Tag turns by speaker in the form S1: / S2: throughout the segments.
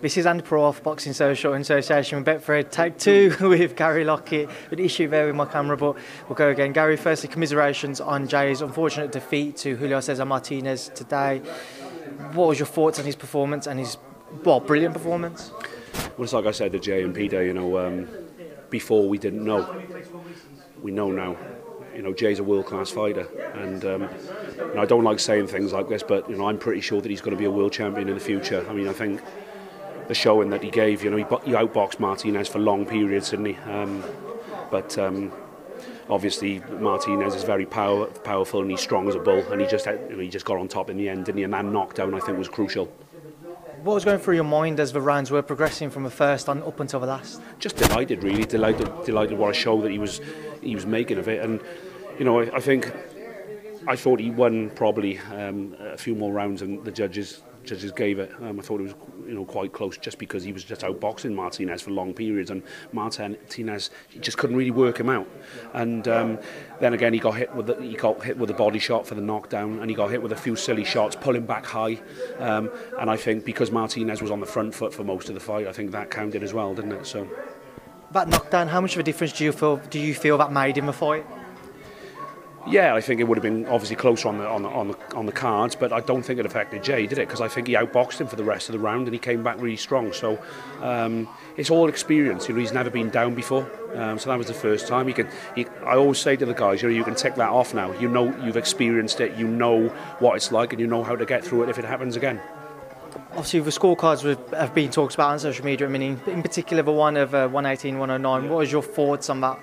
S1: This is Andy Peroff, Boxing Social association with Betfred. Take two with Gary Lockett. An issue there with my camera, but we'll go again. Gary, firstly, commiserations on Jay's unfortunate defeat to Julio Cesar Martinez today. What was your thoughts on his performance and his, well, brilliant performance?
S2: Well, it's like I said to Jay and Peter, you know, um, before we didn't know. We know now. You know, Jay's a world-class fighter, and, um, and I don't like saying things like this, but you know, I'm pretty sure that he's going to be a world champion in the future. I mean, I think the showing that he gave. You know, he, he outboxed Martinez for long periods, didn't he? Um, but um, obviously Martinez is very power, powerful and he's strong as a bull, and he just you know, he just got on top in the end, didn't he? And that knockdown, I think, was crucial.
S1: What was going through your mind as the rounds were progressing from the first on up until the last?
S2: Just delighted, really delighted, delighted what a show that he was he was making of it, and you know, I, I think I thought he won probably um, a few more rounds than the judges judges gave it. Um, I thought it was you know quite close just because he was just outboxing Martinez for long periods, and Martinez just couldn't really work him out. And um, then again, he got hit with the, he got hit with a body shot for the knockdown, and he got hit with a few silly shots, pulling back high. Um, and I think because Martinez was on the front foot for most of the fight, I think that counted as well, didn't it? So.
S1: That knockdown, how much of a difference do you feel? Do you feel that made in the fight?
S2: Yeah, I think it would have been obviously closer on the on the on the, on the cards, but I don't think it affected Jay, did it? Because I think he outboxed him for the rest of the round and he came back really strong. So um, it's all experience. You know, he's never been down before, um, so that was the first time. He can. He, I always say to the guys, you know, you can tick that off now. You know, you've experienced it. You know what it's like, and you know how to get through it if it happens again.
S1: Obviously, the scorecards have been talked about on social media. I mean, in particular, the one of uh, 118, 109. What was your thoughts on that?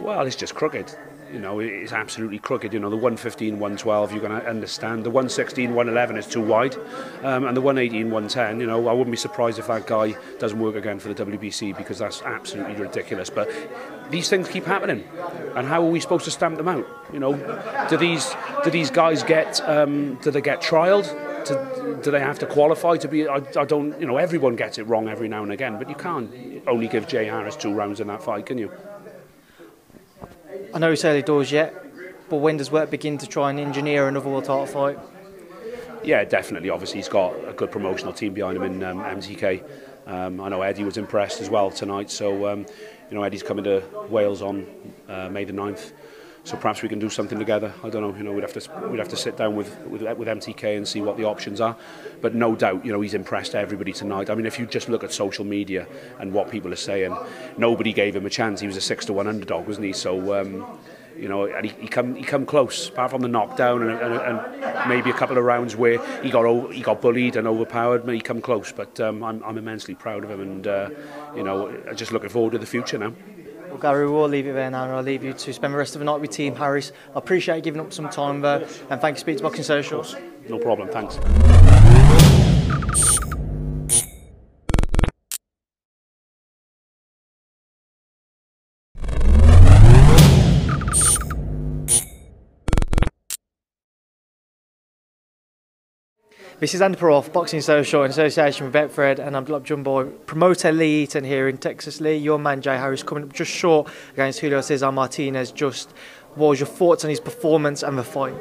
S2: Well, it's just crooked you know, it's absolutely crooked. You know, the 115, 112, you're going to understand. The 116, 111 is too wide. Um, and the 118, 110, you know, I wouldn't be surprised if that guy doesn't work again for the WBC because that's absolutely ridiculous. But these things keep happening. And how are we supposed to stamp them out? You know, do these, do these guys get, um, do they get trialled? To, do they have to qualify to be? I, I, don't, you know, everyone gets it wrong every now and again, but you can't only give Jay Harris two rounds in that fight, can you?
S1: I know it's early doors yet, but when does work begin to try and engineer another world title fight?
S2: Yeah, definitely. Obviously, he's got a good promotional team behind him in um, MTK. Um, I know Eddie was impressed as well tonight. So, um, you know, Eddie's coming to Wales on uh, May the 9th. So perhaps we can do something together. I don't know. You know, we'd have to we'd have to sit down with, with with MTK and see what the options are. But no doubt, you know, he's impressed everybody tonight. I mean, if you just look at social media and what people are saying, nobody gave him a chance. He was a six to one underdog, wasn't he? So. Um, you know, and he, he come he come close, apart from the knockdown and, and, and maybe a couple of rounds where he got over, he got bullied and overpowered. But he come close, but um, I'm I'm immensely proud of him, and uh, you know, just looking forward to the future now.
S1: Gary, we'll leave it there now and I'll leave you to spend the rest of the night with Team Harris. I appreciate you giving up some time there and thank you, Speed Boxing Socials.
S2: No problem, thanks.
S1: This is Andy Peroff, Boxing Social in association with Betfred, and I'm joined by promoter Lee Eaton here in Texas. Lee, your man Jay Harris coming up just short against Julio Cesar Martinez. Just what was your thoughts on his performance and the fight?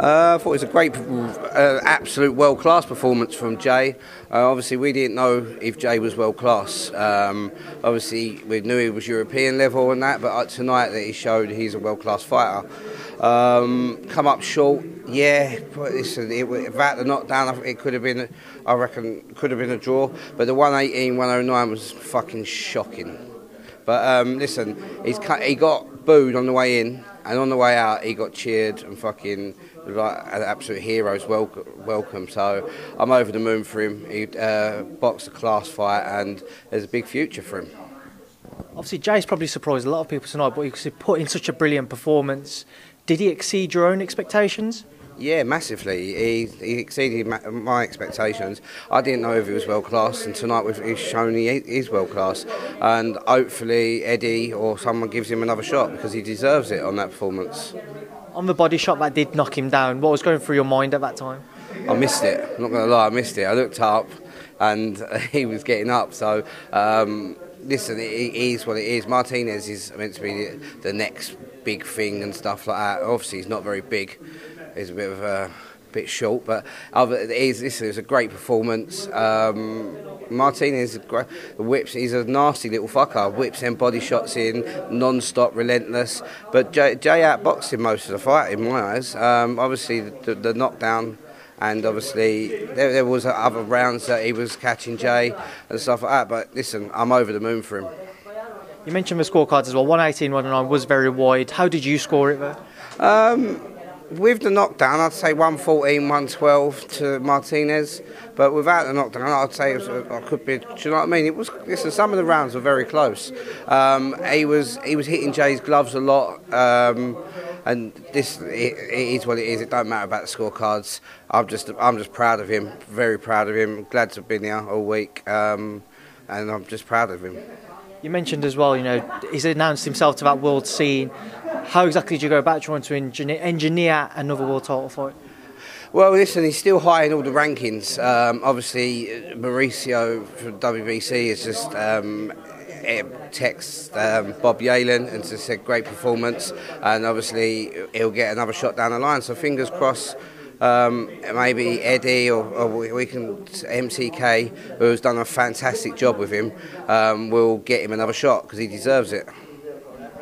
S3: Uh, I thought it was a great, uh, absolute world class performance from Jay. Uh, obviously, we didn't know if Jay was world class. Um, obviously, we knew he was European level and that, but uh, tonight that he showed he's a world class fighter. Um, come up short, yeah. Listen, it, without the knockdown, it could have been, I reckon, could have been a draw. But the 118, 109 was fucking shocking. But um, listen, he's cut, he got booed on the way in, and on the way out, he got cheered and fucking like an absolute hero's welcome. welcome. So I'm over the moon for him. He uh, boxed a class fight, and there's a big future for him.
S1: Obviously, Jay's probably surprised a lot of people tonight, but he put in such a brilliant performance. Did he exceed your own expectations?
S3: Yeah, massively. He, he exceeded my expectations. I didn't know if he was world class, and tonight he's shown he is world class. And hopefully Eddie or someone gives him another shot because he deserves it on that performance.
S1: On the body shot that did knock him down, what was going through your mind at that time?
S3: I missed it. I'm not going to lie, I missed it. I looked up, and he was getting up. So. Um, listen, it is what it is. Martinez is meant to be the next big thing and stuff like that. Obviously, he's not very big. He's a bit of a bit short, but other, this is a great performance. Um, Martinez whips. He's a nasty little fucker. Whips them body shots in, non-stop, relentless. But Jay, Jay outboxed him most of the fight in my eyes. Um, obviously, the, the knockdown and obviously there, there, was other rounds that he was catching Jay and stuff like that. But listen, I'm over the moon for him.
S1: You mentioned the scorecards as well. 118, 109 was very wide. How did you score it there?
S3: Um, with the knockdown, I'd say 114, 112 to Martinez. But without the knockdown, I'd say it was, could be. Do you know what I mean? It was. Listen, some of the rounds were very close. Um, he was he was hitting Jay's gloves a lot. Um, and this it, it is what it is. It don't matter about the scorecards. I'm just I'm just proud of him. Very proud of him. Glad to have been here all week, um, and I'm just proud of him.
S1: You mentioned as well, you know, he's announced himself to that world scene. How exactly did you go about trying to engineer, another world title fight?
S3: Well, listen, he's still high in all the rankings. Um, obviously, Mauricio from WBC is just um, text um, Bob Yalen and just said great performance, and obviously he'll get another shot down the line. So fingers crossed. Um, maybe Eddie or, or, we can MTK, who's done a fantastic job with him, um, will get him another shot because he deserves it.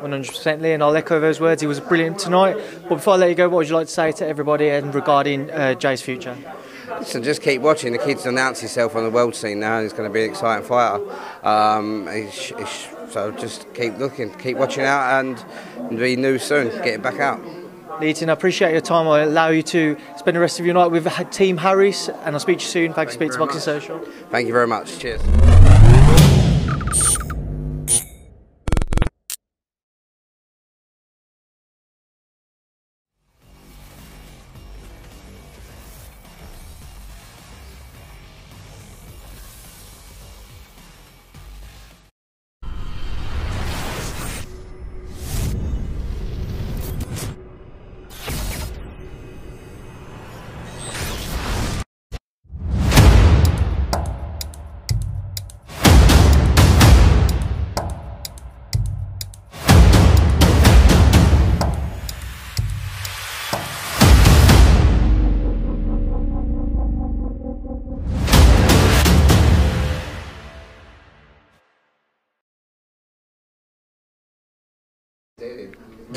S1: 100% Lee, and I'll echo those words. He was brilliant tonight. But before I let you go, what would you like to say to everybody and regarding uh, Jay's future?
S3: Listen, just keep watching. The kid's announced himself on the world scene now, and he's going to be an exciting fighter. Um, he's, he's, so just keep looking, keep watching out, and be new soon. Get it back out.
S1: Leighton, I appreciate your time. I'll allow you to spend the rest of your night with Team Harris, and I'll speak to you soon. Thank, Thank you, speak to Boxing much. Social.
S3: Thank you very much. Cheers.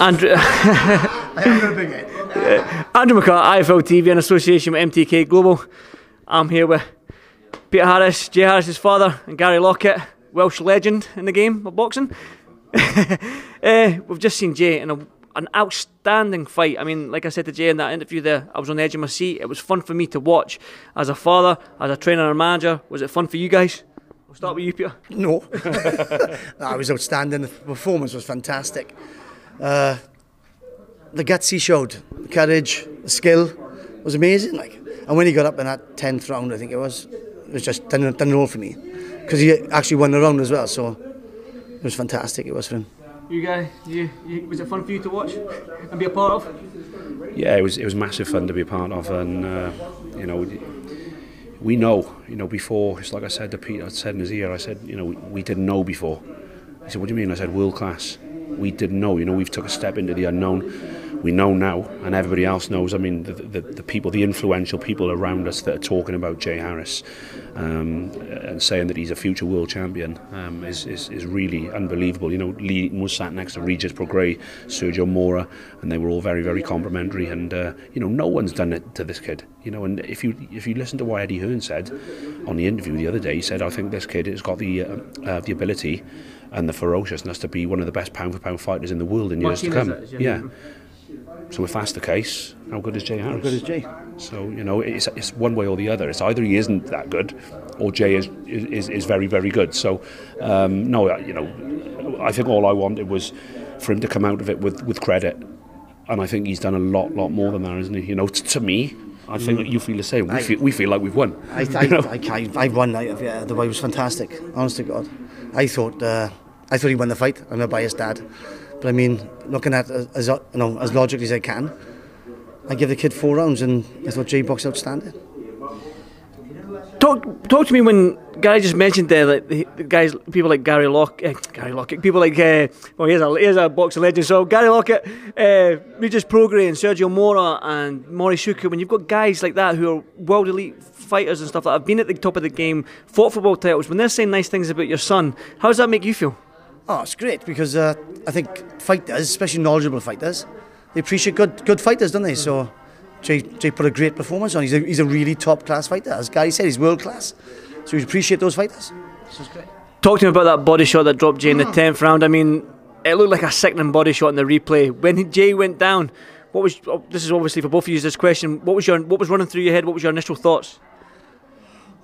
S4: Andrew, Andrew McCart, IFL TV in association with MTK Global. I'm here with Peter Harris, Jay Harris's father, and Gary Lockett, Welsh legend in the game of boxing. uh, we've just seen Jay in a, an outstanding fight. I mean, like I said to Jay in that interview there, I was on the edge of my seat. It was fun for me to watch as a father, as a trainer and manager. Was it fun for you guys? We'll start with you, Peter.
S5: No. no, it was outstanding. The performance was fantastic. Uh, the guts he showed, the courage, the skill was amazing. Like, and when he got up in that tenth round, I think it was, it was just done, done it all for me, because he actually won the round as well. So it was fantastic. It was for him.
S4: You guys, you, you, was it fun for you to watch and be a part of?
S2: Yeah, it was. It was massive fun to be a part of, and uh, you know, we know, you know, before, it's like I said to Pete, I said in his ear, I said, you know, we, we didn't know before. He said, what do you mean? I said, world class. We didn't know, you know, we've took a step into the unknown. We know now, and everybody else knows. I mean, the, the, the people, the influential people around us that are talking about Jay Harris um, and saying that he's a future world champion um, is, is, is really unbelievable. You know, Lee was sat next to Regis Prograis, Sergio Mora, and they were all very, very complimentary. And uh, you know, no one's done it to this kid. You know, and if you if you listen to what Eddie Hearn said on the interview the other day, he said, "I think this kid has got the uh, uh, the ability." and the ferociousness to be one of the best pound for pound fighters in the world in years to come. yeah. So if that's the case, how good is Jay Harris?
S5: How good is Jay?
S2: So you know, it's, it's one way or the other. It's either he isn't that good, or Jay is is, is very very good. So um, no, you know, I think all I wanted was for him to come out of it with with credit, and I think he's done a lot lot more than that, isn't he? You know, t- to me. I think mm. you feel the same. We, I, feel, we feel like we've won.
S5: I, I, you know? I, I, I won. I, yeah, the way was fantastic. Honest to God. I thought uh, I thought he won the fight. I'm a biased dad, but I mean, looking at as, as you know as logically as I can, I give the kid four rounds, and I thought Jay boxed outstanding.
S4: talk talk to me when Gary just mentioned there like the, guys people like Gary Lock uh, Gary Lockett people like uh, well here's a here's a boxing legend so Gary Lockett uh, Regis Prograis and Sergio Mora and Mori Shuka when you've got guys like that who are world elite fighters and stuff that have been at the top of the game fought for world titles when they're saying nice things about your son how does that make you feel
S5: Oh, it's great because uh, I think fighters, especially knowledgeable fighters, they appreciate good good fighters, don't they? So Jay, Jay put a great performance on. He's a, he's a really top class fighter. As Gary said, he's world class. So we appreciate those fighters. So it's great.
S4: Talk to me about that body shot that dropped Jay in the 10th round. I mean, it looked like a sickening body shot in the replay. When Jay went down, what was this is obviously for both of you this question. What was your what was running through your head? What was your initial thoughts?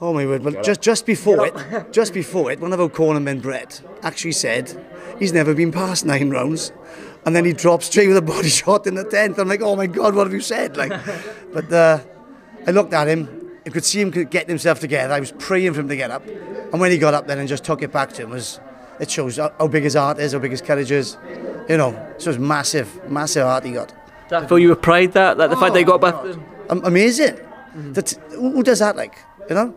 S5: Oh my word! Well, just just before it, just before it, one of our cornermen, Brett, actually said he's never been past nine rounds, and then he drops straight with a body shot in the tenth. I'm like, oh my god, what have you said? Like, but uh, I looked at him. I could see him getting himself together. I was praying for him to get up, and when he got up, then and just took it back to him was. It shows how how big his heart is, how big his courage is, you know. So it's massive, massive heart he got.
S4: Did that fill you with pride that, that the fact they got back?
S5: Am- amazing. That who who does that like? You know.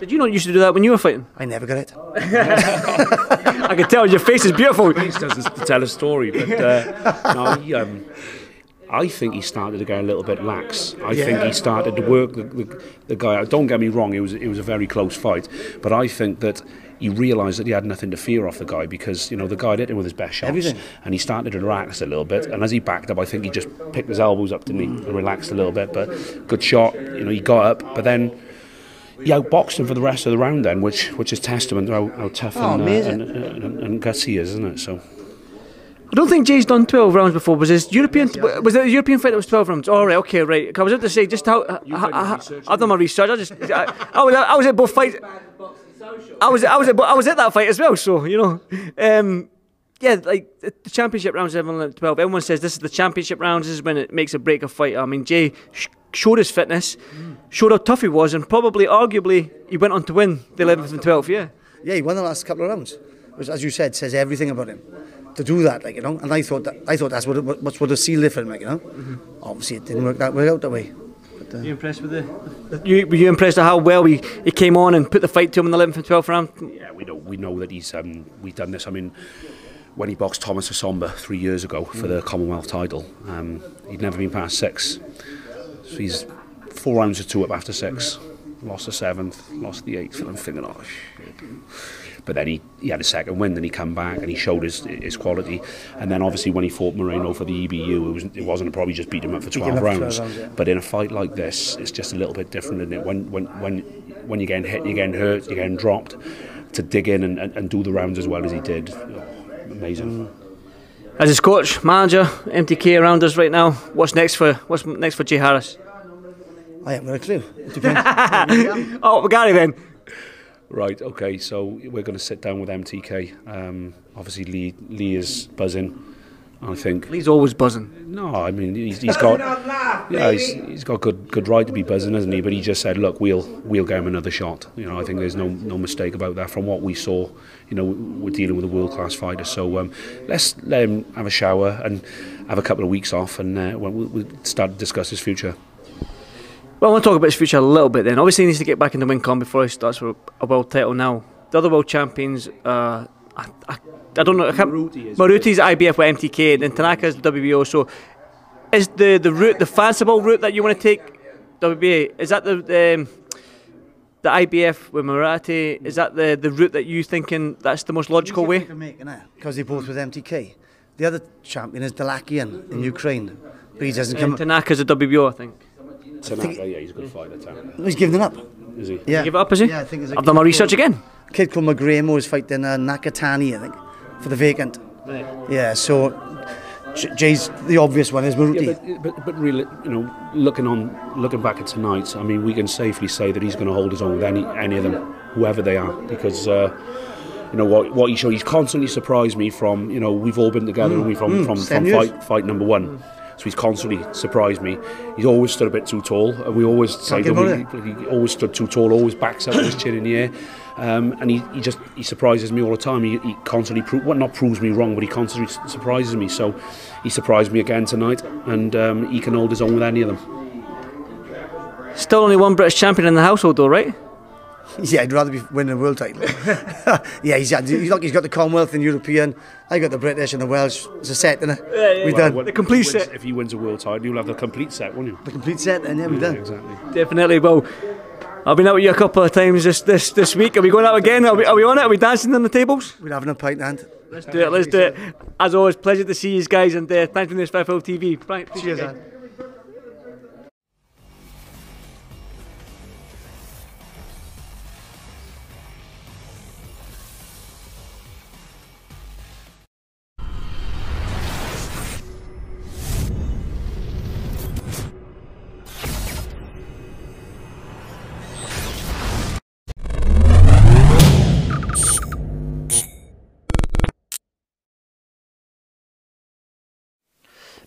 S4: Did you not used to do that when you were fighting?
S5: I never got it.
S4: I can tell your face is beautiful.
S2: He doesn't tell a story, but uh, no, he, um, I think he started to get a little bit lax. I think he started to work the, the, the guy out. Don't get me wrong, it was it was a very close fight, but I think that he realised that he had nothing to fear off the guy because you know the guy hit him with his best shots,
S5: Everything.
S2: and he started to relax a little bit. And as he backed up, I think he just picked his elbows up, to me and relaxed a little bit. But good shot, you know, he got up, but then. He outboxed him for the rest of the round then, which which is testament to how, how tough
S5: Oh,
S2: and, uh,
S5: amazing.
S2: and, and, and gutsy he is, isn't it? So
S4: I don't think Jay's done 12 rounds before. Was his European was it a European fight that was 12 rounds? All right, okay, right. I was about to say just how I, I, I've done my research. I just I, I was I was at both fights. I was I was at I was at that fight as well. So you know, um, yeah, like the the championship rounds, everyone at 12. Everyone says this is the championship rounds. This is when it makes a break a fight. I mean, Jay sh- showed his fitness, showed how tough he was, and probably, arguably, he went on to win the 11th and 12th. Yeah.
S5: Yeah, he won the last couple of rounds, which, as you said, says everything about him. To do that, like you know, and I thought that I thought that's what it, what what would have sealed it for him, like you know. Obviously, it didn't work that way out that way.
S4: Were you impressed with the? You, were you impressed at how well he, he came on and put the fight to him in the 11th and 12th round?
S2: Yeah, we know we know that he's um, we've done this. I mean, when he boxed Thomas Essomba three years ago for the Commonwealth title, um, he'd never been past six. So he's four rounds to two up after six. Lost the seventh, lost the eighth, and I'm thinking, oh shit. But then he, he had a second win, then he come back and he showed his his quality. And then obviously when he fought Moreno for the EBU, it wasn't it wasn't probably just beat him up for 12
S5: up for 12
S2: rounds.
S5: rounds, yeah.
S2: But in a fight like this, it's just a little bit different, isn't it? When when when when you're getting hit, you're getting hurt, you're getting dropped. To dig in and, and, and do the rounds as well as he did, oh, amazing.
S4: As his coach, manager, MTK around us right now. What's next for What's next for Jay Harris?
S5: I haven't got a clue. It depends.
S4: Oh, Gary then.
S2: Right, okay, so we're going to sit down with MTK. Um, obviously, Lee, Lee is buzzing. I think.
S4: He's always buzzing.
S2: No, I mean he's, he's got yeah he's, he's got good good right to be buzzing, hasn't he? But he just said, look, we'll we'll get him another shot. You know, I think there's no no mistake about that. From what we saw, you know, we're dealing with a world class fighter. So um, let's let him have a shower and have a couple of weeks off, and uh, we'll, we'll start to discuss his future.
S4: Well, I want to talk about his future a little bit then. Obviously, he needs to get back in the WinCon before he starts for a world title now. The other world champions, uh, I, I, I don't know. I can't,
S2: Moruti is-
S4: Moruti's IBF with MTK, and Tanaka's the WBO. So, is the, the route, the fanciful route that you want to take, WBA, is that the um, the IBF with Moruti? Is that the, the route that you thinking that's the most logical way?
S5: Because they're both with MTK. The other champion is Dalakian in Ukraine, but he doesn't
S4: And
S5: come.
S4: Tanaka's a WBO, I think.
S2: Tanaka, yeah, he's a good fighter. Tanaka.
S5: He's given it up.
S2: Is he?
S5: Yeah.
S4: Give it up, is he?
S5: Yeah, I think it's a
S4: I've done my research
S5: called-
S4: again.
S5: A kid called Magramo is fighting uh, Nakatani, I think, for the vacant. Yeah, so Jay's the obvious one is Moruti.
S2: Yeah, but, but, but really, you know, looking on, looking back at tonight, I mean, we can safely say that he's going to hold his own with any any of them, whoever they are, because. Uh, you know what? What he showed, he's constantly surprised me. From you know, we've all been together, and we from from, from fight fight number one. So he's constantly surprised me. He's always stood a bit too tall, and we always say
S5: get
S2: to he, he always stood too tall, always backs up with his chin in the air, um, and he, he just he surprises me all the time. He, he constantly pro- well, not proves me wrong, but he constantly surprises me. So he surprised me again tonight, and um, he can hold his own with any of them.
S4: Still only one British champion in the household, though, right?
S5: Yeah, I'd rather be winning a world title. yeah, he's, he's, look, he's got the Commonwealth and European. I got the British and the Welsh. It's a set, isn't it?
S4: Yeah, yeah,
S5: we
S4: yeah.
S5: done.
S4: The complete
S2: if wins-
S4: set.
S2: If he wins a world title, you'll have the complete set, won't you?
S5: The complete set, and yeah, we
S2: Yeah,
S5: done.
S2: exactly.
S4: Definitely. Well, I've been out with you a couple of times this this, this week. Are we going out again? Are we, are we on it? Are we dancing on the tables?
S5: We're having a pint hand.
S4: Let's do it. Let's do it. As always, pleasure to see you guys, and uh, thanks for this for FL TV. Right,
S5: Cheers,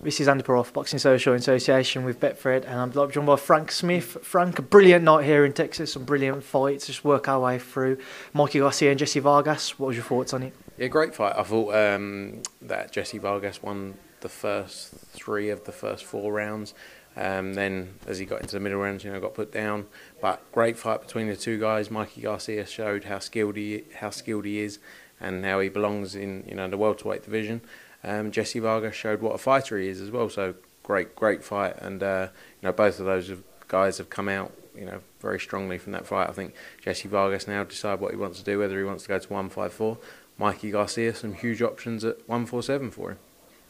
S1: This is Andy Peroff, Boxing Social association with Betfred, and I'm joined by Frank Smith. Frank, a brilliant night here in Texas, some brilliant fights. Just work our way through. Mikey Garcia and Jesse Vargas. What was your thoughts on it?
S6: Yeah, great fight. I thought um, that Jesse Vargas won the first three of the first four rounds. Um, then, as he got into the middle rounds, you know, got put down. But great fight between the two guys. Mikey Garcia showed how skilled he how skilled he is, and how he belongs in you know the welterweight division. Um, Jesse Vargas showed what a fighter he is as well. So great, great fight, and uh, you know both of those guys have come out you know very strongly from that fight. I think Jesse Vargas now decide what he wants to do, whether he wants to go to one five four. Mikey Garcia some huge options at one four seven for him.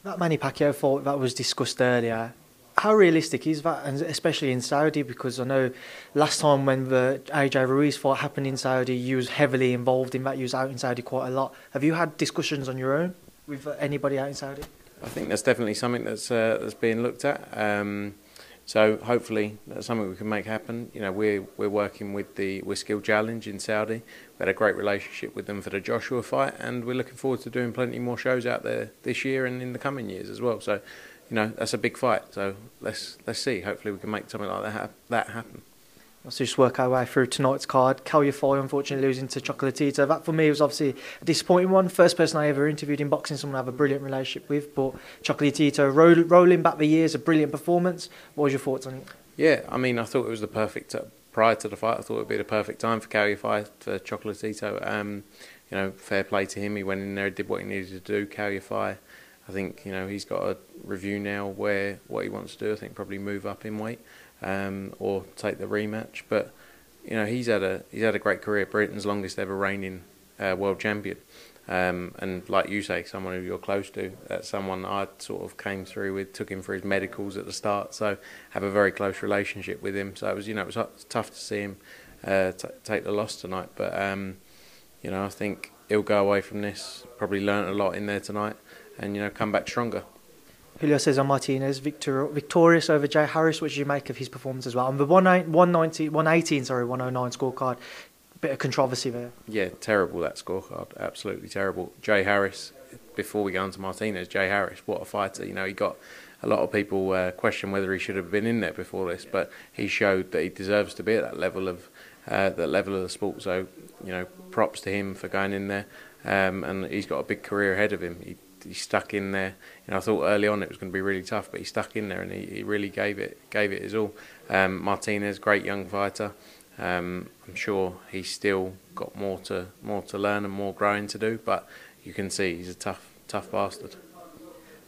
S1: That Manny Pacquiao fight that was discussed earlier. How realistic is that, and especially in Saudi? Because I know last time when the AJ Ruiz fight happened in Saudi, you was heavily involved in that. You was out in Saudi quite a lot. Have you had discussions on your own with uh, anybody out in Saudi?
S6: I think that's definitely something that's uh, that's being looked at. Um, so hopefully that's something we can make happen. You know, we're we're working with the Skill Challenge in Saudi. We had a great relationship with them for the Joshua fight, and we're looking forward to doing plenty more shows out there this year and in the coming years as well. So, you know, that's a big fight. So let's let's see. Hopefully, we can make something like that hap- that happen.
S1: Let's just work our way through tonight's card. Yafai, unfortunately losing to Chocolatito. That for me was obviously a disappointing one. First person I ever interviewed in boxing, someone I have a brilliant relationship with. But Chocolatito roll, rolling back the years, a brilliant performance. What was your thoughts on it?
S6: Yeah, I mean, I thought it was the perfect uh, prior to the fight. I thought it would be the perfect time for Carrier fight for Chocolatito. Um, you know, fair play to him. He went in there, did what he needed to do. Carrier fight. I think you know he's got a review now where what he wants to do. I think probably move up in weight um, or take the rematch. But you know he's had a he's had a great career. Britain's longest ever reigning uh, world champion. Um, and like you say, someone who you're close to, that's someone I sort of came through with, took him for his medicals at the start, so have a very close relationship with him. So it was, you know, it was tough to see him uh, t- take the loss tonight. But um, you know, I think he'll go away from this, probably learn a lot in there tonight, and you know, come back stronger.
S1: Julio Cesar Martinez victor, victorious over Jay Harris. What did you make of his performance as well? On the 190 190 118, sorry, 109 scorecard, bit of controversy there.
S6: Yeah, terrible that scorecard. Absolutely terrible. Jay Harris. Before we go on to Martinez, Jay Harris, what a fighter! You know, he got a lot of people uh, question whether he should have been in there before this, but he showed that he deserves to be at that level of uh, that level of the sport. So, you know, props to him for going in there, um, and he's got a big career ahead of him. He, he stuck in there. Know, I thought early on it was going to be really tough, but he stuck in there and he, he really gave it gave it his all. Um, Martinez, great young fighter. Um, I'm sure he's still got more to more to learn and more growing to do, but you can see he's a tough tough bastard.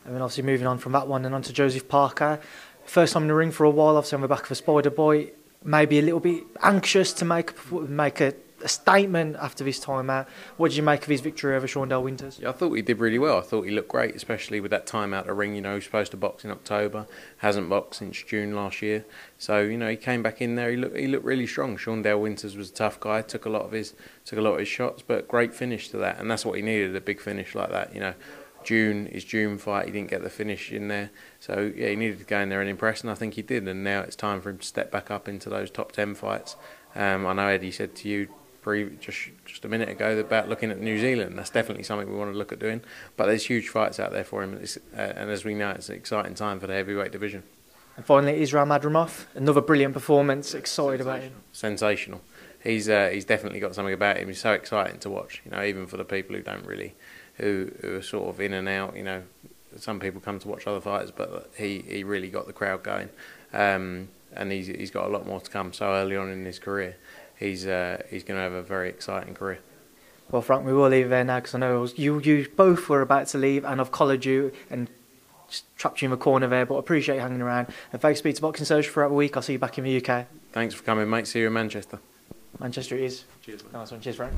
S1: I mean, obviously moving on from that one and on to Joseph Parker. First time in the ring for a while, obviously on the back of a Spider Boy. Maybe a little bit anxious to make make a, a statement after this time out. What did you make of his victory over Shawndell Winters?
S6: Yeah, I thought he did really well. I thought he looked great, especially with that time out the ring. You know, he's supposed to box in October, hasn't boxed since June last year. So you know, he came back in there. He looked he looked really strong. Shawndell Winters was a tough guy. Took a lot of his took a lot of his shots, but great finish to that, and that's what he needed—a big finish like that. You know. June his June fight, he didn't get the finish in there, so yeah, he needed to go in there and impress, and I think he did. And now it's time for him to step back up into those top ten fights. Um, I know Eddie said to you just just a minute ago about looking at New Zealand. That's definitely something we want to look at doing. But there's huge fights out there for him, and, uh, and as we know, it's an exciting time for the heavyweight division.
S1: And finally, Israel Madrimov, another brilliant performance. Excited about him.
S6: Sensational. He's uh, he's definitely got something about him. He's so exciting to watch. You know, even for the people who don't really, who who are sort of in and out. You know, some people come to watch other fighters, but he, he really got the crowd going. Um, and he's he's got a lot more to come. So early on in his career, he's uh, he's going to have a very exciting career.
S1: Well, Frank, we will leave there now because I know you you both were about to leave, and I've collared you and just trapped you in the corner there. But I appreciate you hanging around. And thanks, Speed to Boxing Social for a week. I'll see you back in the UK.
S6: Thanks for coming, mate. See you in Manchester.
S1: Manchester it is.
S6: Cheers, mate.
S1: Nice one. Cheers, Frank.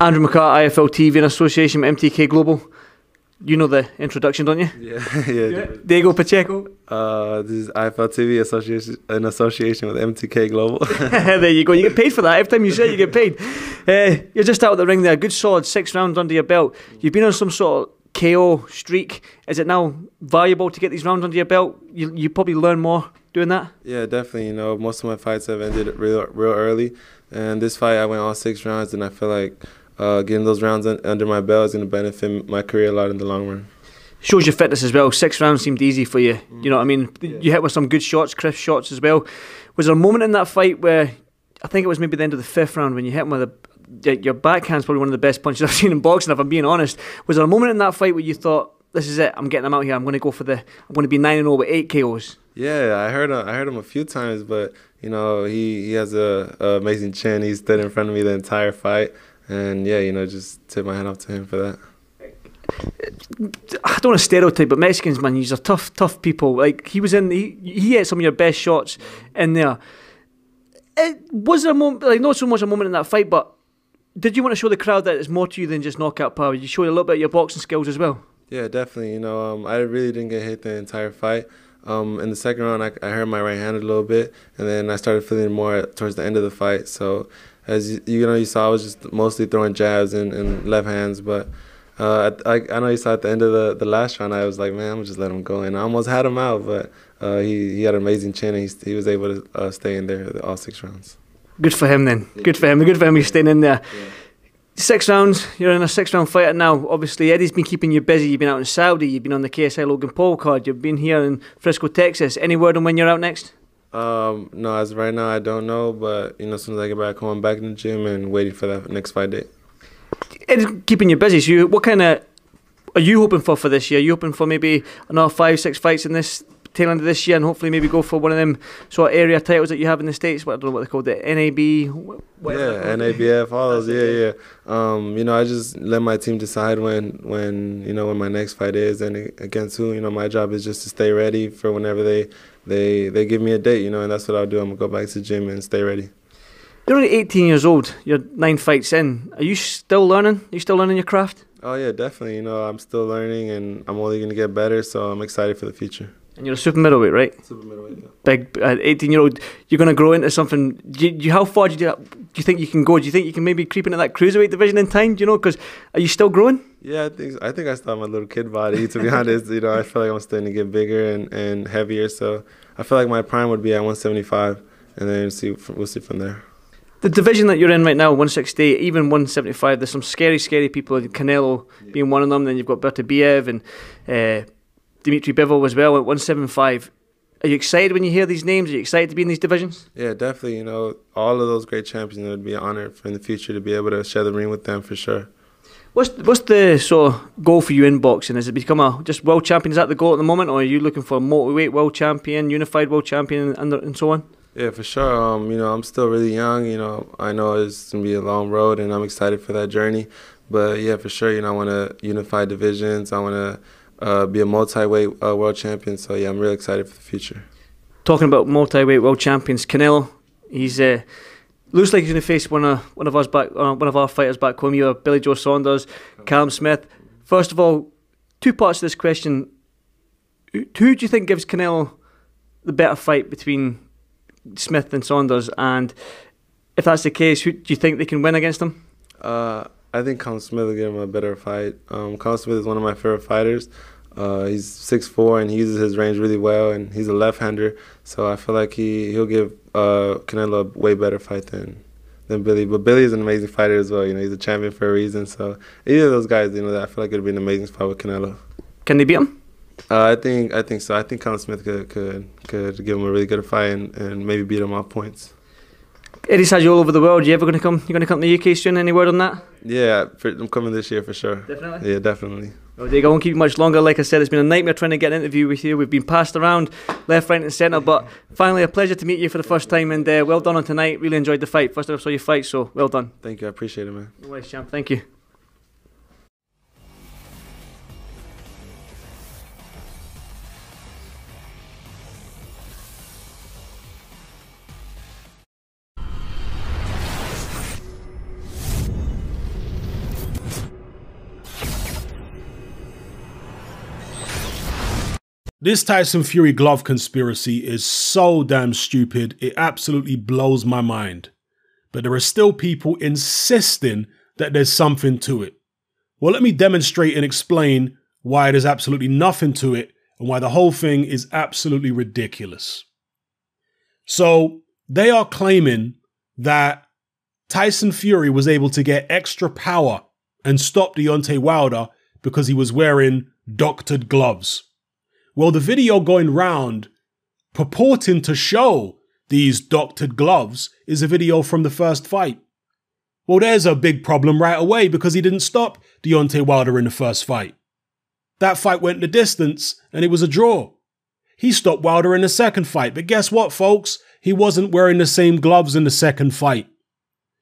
S4: Andrew McCart, IFL TV in association with MTK Global. You know the introduction, don't you?
S7: Yeah, yeah.
S4: Diego Pacheco.
S7: Uh, this is IFL TV association in association with MTK Global.
S4: there you go. You get paid for that. Every time you say it, you get paid. Uh, you're just out of the ring there. Good solid six rounds under your belt. You've been on some sort of KO streak. Is it now valuable to get these rounds under your belt? You, you probably learn more doing that.
S7: yeah, definitely. You know, most of my fights have ended real, real early, and this fight I went all six rounds, and I feel like uh, getting those rounds un- under my belt is going to benefit my career a lot in the long run.
S4: Shows your fitness as well. Six rounds seemed easy for you. You know what I mean? You hit with some good shots, crisp shots as well. Was there a moment in that fight where I think it was maybe the end of the fifth round when you hit him with a your- your backhand's probably one of the best punches I've seen in boxing. If I'm being honest, was there a moment in that fight where you thought, "This is it. I'm getting him out here. I'm going to go for the. I'm going to be nine and zero with eight KOs."
S7: Yeah, I heard him, I heard him a few times, but you know he, he has a, a amazing chin. He stood in front of me the entire fight, and yeah, you know just tip my hat off to him for that.
S4: I don't want to stereotype, but Mexicans, man, these are tough, tough people. Like he was in, he, he hit some of your best shots in there. It, was there a moment, like not so much a moment in that fight, but did you want to show the crowd that it's more to you than just knockout power? You showed a little bit of your boxing skills as well.
S7: Yeah, definitely. You know, um, I really didn't get hit the entire fight. Um, in the second round, I, I hurt my right hand a little bit, and then I started feeling more towards the end of the fight. So, as you, you know, you saw I was just mostly throwing jabs and, and left hands. But uh, I, I know you saw at the end of the, the last round, I was like, man, I'm just let him go, and I almost had him out. But uh, he he had an amazing chin, and he, he was able to uh, stay in there all six rounds.
S4: Good for him then. Good for him. Good for him. He's staying in there. Six rounds. You're in a six round fight now. Obviously, Eddie's been keeping you busy. You've been out in Saudi. You've been on the KSI Logan Paul card. You've been here in Frisco, Texas. Any word on when you're out next?
S7: Um, no, as of right now, I don't know, but you know, as soon as I get back home, I'm back in the gym and waiting for that next fight date.
S4: It's keeping you busy. So, you, what kind of are you hoping for for this year? Are you hoping for maybe another five, six fights in this tail end of this year, and hopefully maybe go for one of them sort of area titles that you have in the states? What I don't know what they call the NAB.
S7: Yeah. NABF, all those. Yeah, yeah. Um, you know, I just let my team decide when, when you know, when my next fight is and against who. You know, my job is just to stay ready for whenever they, they, they give me a date. You know, and that's what I'll do. I'm gonna go back to the gym and stay ready.
S4: You're only 18 years old. You're nine fights in. Are you still learning? Are you still learning your craft?
S7: Oh yeah, definitely. You know, I'm still learning and I'm only gonna get better. So I'm excited for the future.
S4: And you're a super middleweight, right?
S7: Super middleweight. yeah.
S4: Big, uh, 18 year old. You're going to grow into something. Do you, do you- how far do you, do you think you can go? Do you think you can maybe creep into that cruiserweight division in time? Do you know? Because are you still growing?
S7: Yeah, I think I think I still have my little kid body. To be honest, you know, I feel like I'm starting to get bigger and, and heavier. So I feel like my prime would be at 175, and then see we'll see from there.
S4: The division that you're in right now, 168, even 175, there's some scary, scary people. Canelo being one of them. Then you've got Beterbiev and uh, Dimitri Bivol as well at 175. Are you excited when you hear these names? Are you excited to be in these divisions?
S7: Yeah, definitely. You know, all of those great champions, it would be an honor for in the future to be able to share the ring with them for sure.
S4: What's what's the sort of goal for you in boxing? Is it become a just world champion? Is that the goal at the moment, or are you looking for a multi-weight world champion, unified world champion, and, and so on?
S7: Yeah, for sure. Um, you know, I'm still really young. You know, I know it's gonna be a long road, and I'm excited for that journey. But yeah, for sure. You know, I want to unify divisions. I want to uh, be a multi-weight uh, world champion. So yeah, I'm really excited for the future.
S4: Talking about multi-weight world champions, Canelo, he's uh, looks like he's going to face one of one of us back, uh, one of our fighters back home. Either Billy Joe Saunders, Callum Smith. First of all, two parts to this question: Who who do you think gives Canelo the better fight between Smith and Saunders? And if that's the case, who do you think they can win against them?
S7: Uh, I think Callum Smith will give him a better fight. Um, Callum Smith is one of my favorite fighters. Uh, he's 6'4", and he uses his range really well, and he's a left-hander. So I feel like he, he'll give uh, Canelo a way better fight than than Billy. But Billy is an amazing fighter as well. You know, he's a champion for a reason. So either of those guys, you know, I feel like it'd be an amazing fight with Canelo.
S4: Can they beat him?
S7: Uh, I think I think so. I think Callum Smith could could could give him a really good fight and, and maybe beat him off points.
S4: Eddie's had you all over the world. You ever going to come? You going to come to the UK soon? Any word on that?
S7: Yeah, I'm coming this year for sure.
S4: Definitely.
S7: Yeah, definitely.
S4: Well, Diego, I won't keep you much longer. Like I said, it's been a nightmare trying to get an interview with you. We've been passed around left, right, and centre, but finally a pleasure to meet you for the first time. And uh, well done on tonight. Really enjoyed the fight. First time I saw you fight, so well done.
S7: Thank you. I appreciate it, man.
S4: No worries, champ. Thank you.
S8: This Tyson Fury glove conspiracy is so damn stupid, it absolutely blows my mind. But there are still people insisting that there's something to it. Well, let me demonstrate and explain why there's absolutely nothing to it and why the whole thing is absolutely ridiculous. So, they are claiming that Tyson Fury was able to get extra power and stop Deontay Wilder because he was wearing doctored gloves. Well, the video going round purporting to show these doctored gloves is a video from the first fight. Well, there's a big problem right away because he didn't stop Deontay Wilder in the first fight. That fight went the distance and it was a draw. He stopped Wilder in the second fight, but guess what, folks? He wasn't wearing the same gloves in the second fight.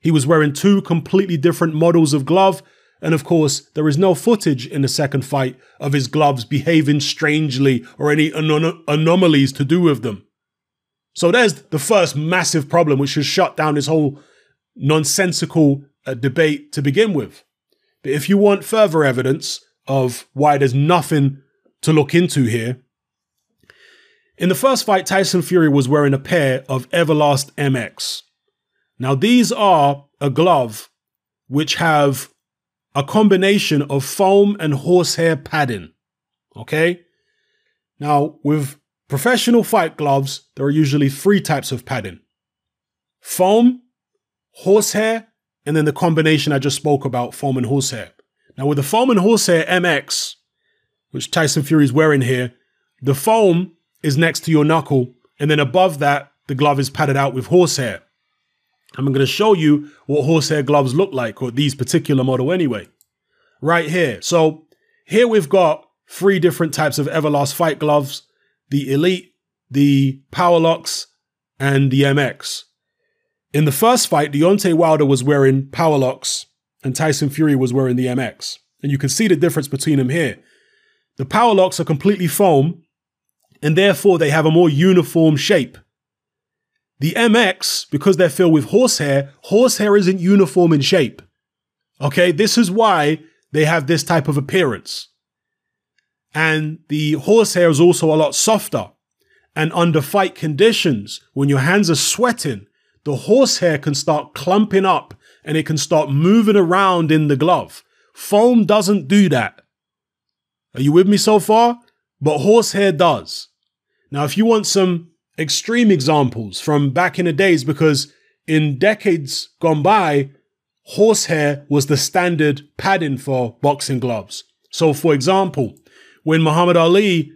S8: He was wearing two completely different models of glove and of course, there is no footage in the second fight of his gloves behaving strangely or any anom- anomalies to do with them. So there's the first massive problem, which has shut down this whole nonsensical uh, debate to begin with. But if you want further evidence of why there's nothing to look into here, in the first fight, Tyson Fury was wearing a pair of Everlast MX. Now, these are a glove which have a combination of foam and horsehair padding. Okay? Now, with professional fight gloves, there are usually three types of padding foam, horsehair, and then the combination I just spoke about foam and horsehair. Now, with the foam and horsehair MX, which Tyson Fury is wearing here, the foam is next to your knuckle, and then above that, the glove is padded out with horsehair. I'm going to show you what horsehair gloves look like, or these particular model anyway. Right here. So here we've got three different types of Everlast fight gloves, the Elite, the Powerlocks, and the MX. In the first fight, Deontay Wilder was wearing Powerlocks and Tyson Fury was wearing the MX. And you can see the difference between them here. The Powerlocks are completely foam, and therefore they have a more uniform shape. The MX, because they're filled with horsehair, horsehair isn't uniform in shape. Okay, this is why they have this type of appearance. And the horsehair is also a lot softer. And under fight conditions, when your hands are sweating, the horsehair can start clumping up and it can start moving around in the glove. Foam doesn't do that. Are you with me so far? But horsehair does. Now, if you want some extreme examples from back in the days, because in decades gone by, horsehair was the standard padding for boxing gloves. So, for example, when Muhammad Ali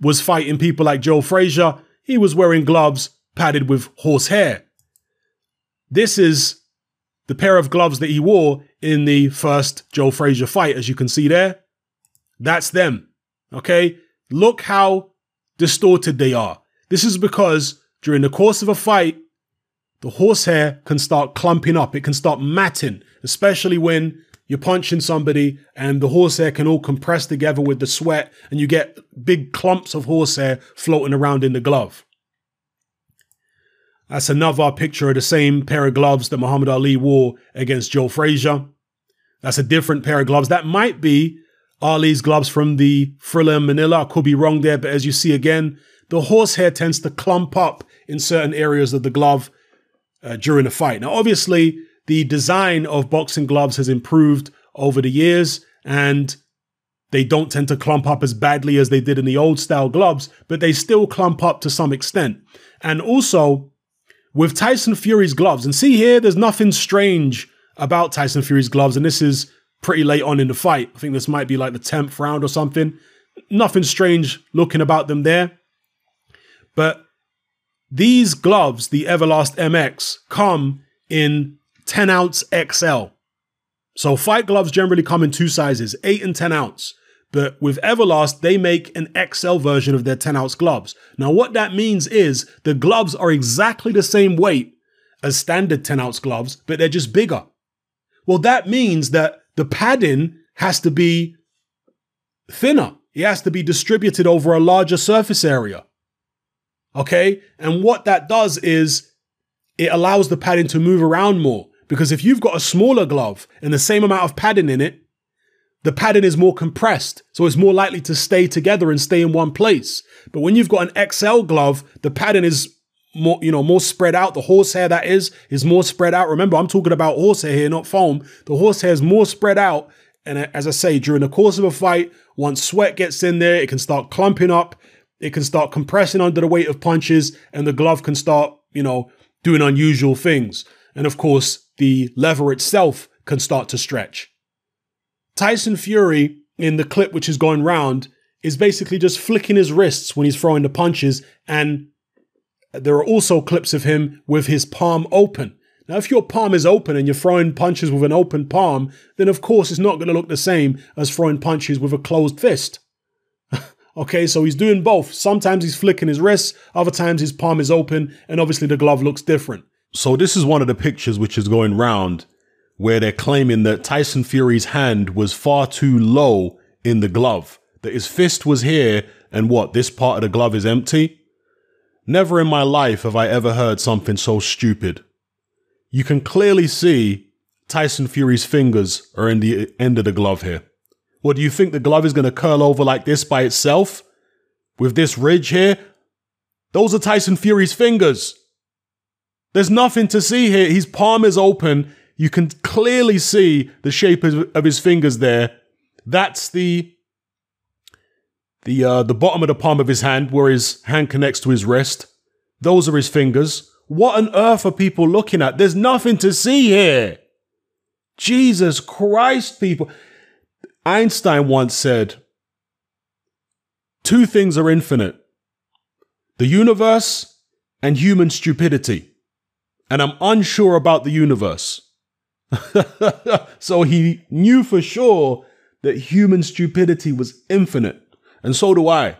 S8: was fighting people like Joe Frazier, he was wearing gloves padded with horsehair. This is the pair of gloves that he wore in the first Joe Frazier fight, as you can see there. That's them. Okay? Look how distorted they are. This is because during the course of a fight, the horsehair can start clumping up. It can start matting, especially when you're punching somebody and the horsehair can all compress together with the sweat and you get big clumps of horsehair floating around in the glove. That's another picture of the same pair of gloves that Muhammad Ali wore against Joe Frazier. That's a different pair of gloves. That might be Ali's gloves from the Thriller Manila. I could be wrong there, but as you see again,
S9: the horsehair tends to clump up in certain areas of the glove uh, during a fight. Now, obviously, the design of boxing gloves has improved over the years and they don't tend to clump up as badly as they did in the old style gloves, but they still clump up to some extent. And also, with Tyson Fury's gloves, and see here, there's nothing strange about Tyson Fury's gloves, and this is pretty late on in the fight. I think this might be like the 10th round or something. Nothing strange looking about them there. But these gloves, the Everlast MX, come in 10 ounce XL. So fight gloves generally come in two sizes, 8 and 10 ounce. But with Everlast, they make an XL version of their 10 ounce gloves. Now, what that means is the gloves are exactly the same weight as standard 10 ounce gloves, but they're just bigger. Well, that means that the padding has to be thinner. It has to be distributed over a larger surface area. Okay? And what that does is it allows the padding to move around more. Because if you've got a smaller glove and the same amount of padding in it, the padding is more compressed, so it's more likely to stay together and stay in one place. But when you've got an XL glove, the padding is more, you know, more spread out. The horsehair that is is more spread out. Remember, I'm talking about horsehair here, not foam. The horsehair is more spread out, and as I say, during the course of a fight, once sweat gets in there, it can start clumping up. It can start compressing under the weight of punches, and the glove can start, you know, doing unusual things. And of course, the lever itself can start to stretch. Tyson Fury, in the clip which is going round, is basically just flicking his wrists when he's throwing the punches. And there are also clips of him with his palm open. Now, if your palm is open and you're throwing punches with an open palm, then of course it's not going to look the same as throwing punches with a closed fist. Okay, so he's doing both. Sometimes he's flicking his wrists, other times his palm is open, and obviously the glove looks different.
S8: So, this is one of the pictures which is going round where they're claiming that Tyson Fury's hand was far too low in the glove, that his fist was here and what, this part of the glove is empty? Never in my life have I ever heard something so stupid. You can clearly see Tyson Fury's fingers are in the end of the glove here. What do you think the glove is going to curl over like this by itself? With this ridge here? Those are Tyson Fury's fingers. There's nothing to see here. His palm is open you can clearly see the shape of, his fingers there. That's the the uh, the bottom of the palm of his hand, where his hand connects to his wrist. Those are his fingers. What on earth are people looking at? There's nothing to see here. Jesus Christ, people. Einstein once said, Two things are infinite the universe and human stupidity. And I'm unsure about the universe. so he knew for sure that human stupidity was infinite. And so do I.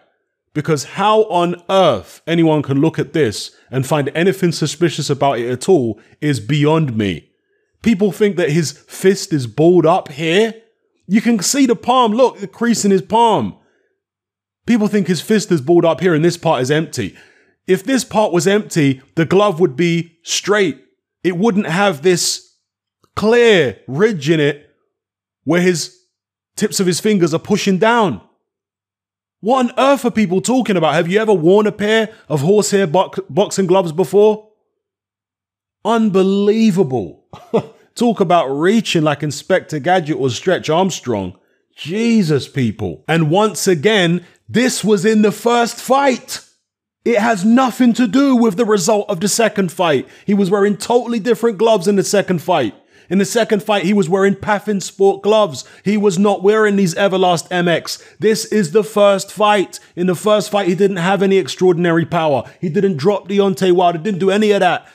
S8: Because how on earth anyone can look at this and find anything suspicious about it at all is beyond me. People think that his fist is balled up here. You can see the palm. Look, the crease in his palm. People think his fist is balled up here and this part is empty. If this part was empty, the glove would be straight. It wouldn't have this clear ridge in it where his tips of his fingers are pushing down. What on earth are people talking about? Have you ever worn a pair of horsehair box- boxing gloves before? Unbelievable. Talk about reaching like Inspector Gadget or Stretch Armstrong. Jesus, people. And once again, this was in the first fight. It has nothing to do with the result of the second fight. He was wearing totally different gloves in the second fight. In the second fight, he was wearing Paffen Sport gloves. He was not wearing these Everlast MX. This is the first fight. In the first fight, he didn't have any extraordinary power. He didn't drop Deontay Wilder, didn't do any of that.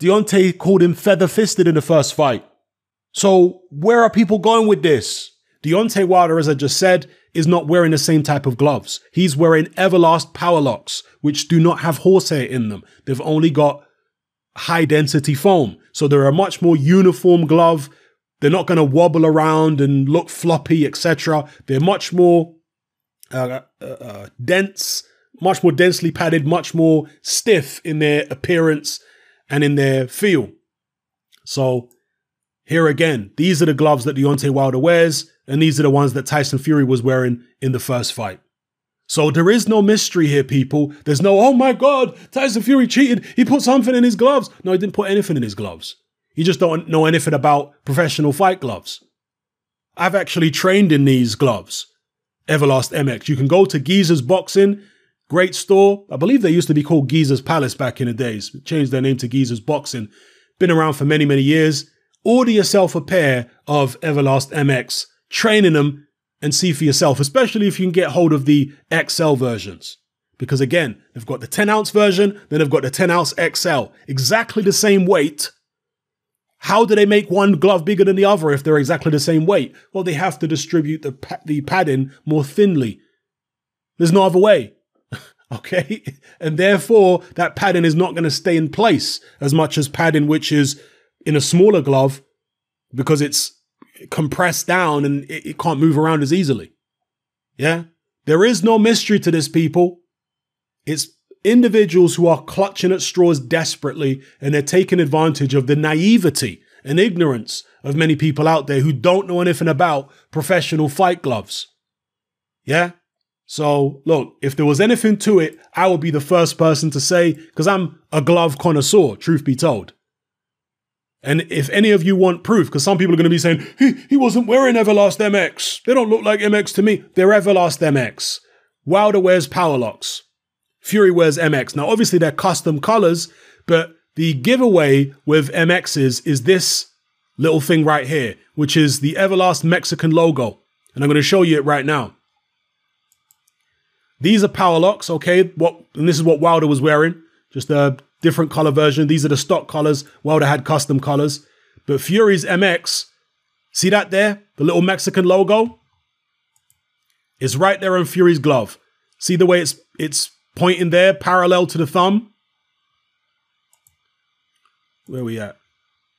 S8: Deontay called him feather fisted in the first fight. So, where are people going with this? Deontay Wilder, as I just said, is not wearing the same type of gloves. He's wearing Everlast Power Locks, which do not have horsehair in them. They've only got high density foam. So they're a much more uniform glove. They're not going to wobble around and look floppy, etc. They're much more uh, uh, uh, dense, much more densely padded, much more stiff in their appearance and in their feel. So here again, these are the gloves that Deontay Wilder wears, and these are the ones that Tyson Fury was wearing in the first fight. So there is no mystery here, people. There's no, oh my God, Tyson Fury cheated. He put something in his gloves. No, he didn't put anything in his gloves. You just don't know anything about professional fight gloves. I've actually trained in these gloves. Everlast MX. You can go to Geezer's Boxing, great store. I believe they used to be called Geezer's Palace back in the days. Changed their name to Geezer's Boxing. Been around for many, many years. Order yourself a pair of Everlast MX. Training them and see for yourself, especially if you can get hold of the XL versions. Because again, they've got the 10 ounce version, then they've got the 10 ounce XL. Exactly the same weight. How do they make one glove bigger than the other if they're exactly the same weight? Well, they have to distribute the, pa- the padding more thinly. There's no other way. Okay? And therefore, that padding is not going to stay in place as much as padding which is in a smaller glove because it's compressed down and it, it can't move around as easily. Yeah? There is no mystery to this, people. It's individuals who are clutching at straws desperately and they're taking advantage of the naivety and ignorance of many people out there who don't know anything about professional fight gloves. Yeah? So, look, if there was anything to it, I would be the first person to say, because I'm a glove connoisseur, truth be told. And if any of you want proof, because some people are going to be saying, he, he wasn't wearing Everlast MX. They don't look like MX to me. They're Everlast MX. Wilder wears Power Locks. Fury wears MX. Now, obviously, they're custom colors, but the giveaway with MXs is this little thing right here, which is the Everlast Mexican logo. And I'm going to show you it right now. These are power locks, okay? What and this is what Wilder was wearing. Just a different color version. These are the stock colors. Wilder had custom colors. But Fury's MX, see that there? The little Mexican logo? It's right there on Fury's glove. See the way it's it's pointing there, parallel to the thumb? Where are we at?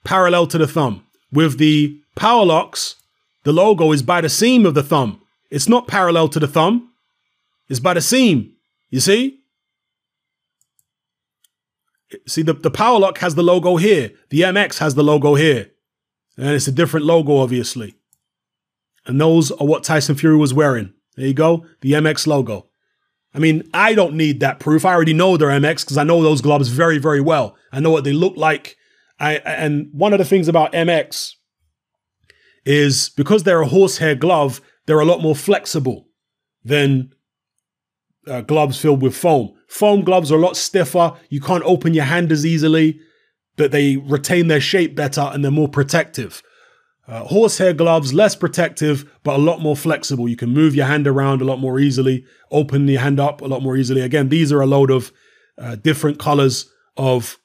S8: Parallel to the thumb. With the power locks, the logo is by the seam of the thumb. It's not parallel to the thumb. It's by the seam. You see? See, the, the power lock has the logo here. The MX has the logo here. And it's a different logo, obviously. And those are what Tyson Fury was wearing. There you go. The MX logo. I mean, I don't need that proof. I already know they're MX because I know those gloves very, very well. I know what they look like. I and one of the things about MX is because they're a horsehair glove, they're a lot more flexible than uh, gloves filled with foam. Foam gloves are a lot stiffer. You can't open your hand as easily, but they retain their shape better and they're more protective. Uh, horsehair gloves, less protective, but a lot more flexible. You can move your hand around a lot more easily, open your hand up a lot more easily. Again, these are a load of uh, different colors of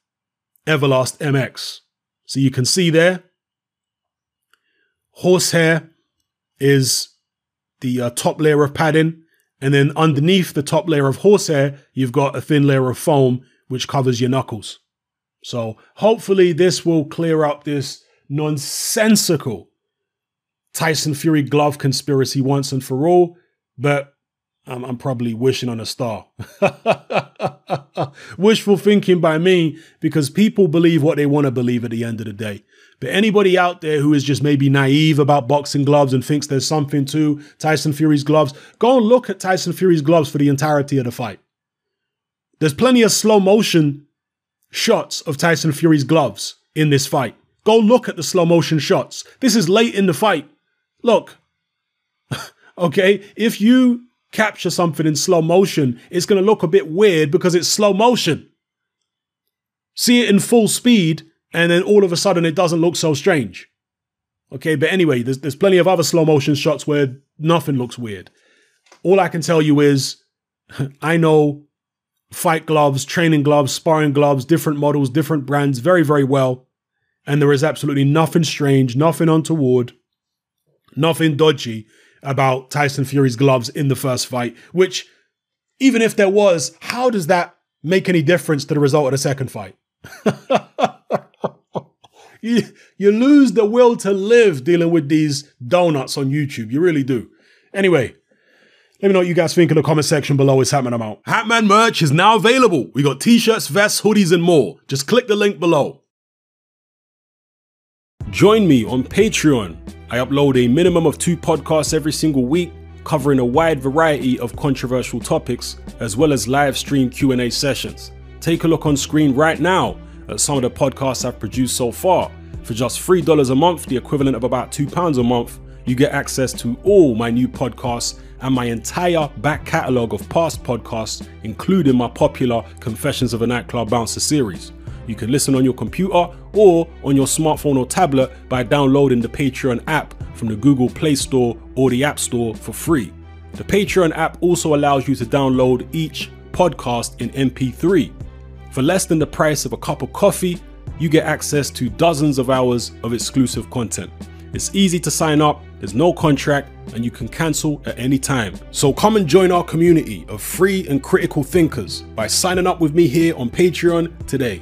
S8: Everlast MX. So you can see there, horsehair is the uh, top layer of padding. And then underneath the top layer of horsehair, you've got a thin layer of foam, which covers your knuckles. So hopefully this will clear up this nonsensical Tyson Fury glove conspiracy once and for all, but I'm, I'm probably wishing on a star. Wishful thinking by me because people believe what they want to believe at the end of the day. But anybody out there who is just maybe naive about boxing gloves and thinks there's something to Tyson Fury's gloves, go and look at Tyson Fury's gloves for the entirety of the fight. There's plenty of slow motion shots of Tyson Fury's gloves in this fight. Go look at the slow motion shots. This is late in the fight. Look, okay, if you capture something in slow motion, it's going to look a bit weird because it's slow motion. See it in full speed, and then all of a sudden it doesn't look so strange. Okay, but anyway, there's, there's plenty of other slow motion shots where nothing looks weird. All I can tell you is I know fight gloves, training gloves, sparring gloves, different models, different brands very, very well. And there is absolutely nothing strange, nothing untoward, nothing dodgy about Tyson Fury's gloves in the first fight, which, even if there was, how does that make any difference to the result of the second fight? you, you lose the will to live dealing with these donuts on YouTube. You really do. Anyway, let me know what you guys think in the comment section below. It's Hatman out. Hatman merch is now available. We got t-shirts, vests, hoodies, and more. Just click the link below. Join me on Patreon. I upload a minimum of two podcasts every single week. covering a wide variety of controversial topics as well as live stream Q&A sessions. Take a look on screen right now at some of the podcasts I've produced so far. For just $3 a month, the equivalent of about £2 a month, you get access to all my new podcasts and my entire back catalogue of past podcasts, including my popular Confessions of a Nightclub Bouncer series. You can listen on your computer or on your smartphone or tablet by downloading the Patreon app from the Google Play Store or the App Store for free. The Patreon app also allows you to download each podcast in MP3. For less than the price of a cup of coffee, you get access to dozens of hours of exclusive content. It's easy to sign up, there's no contract, and you can cancel at any time. So come and join our community of free and critical thinkers by signing up with me here on Patreon today.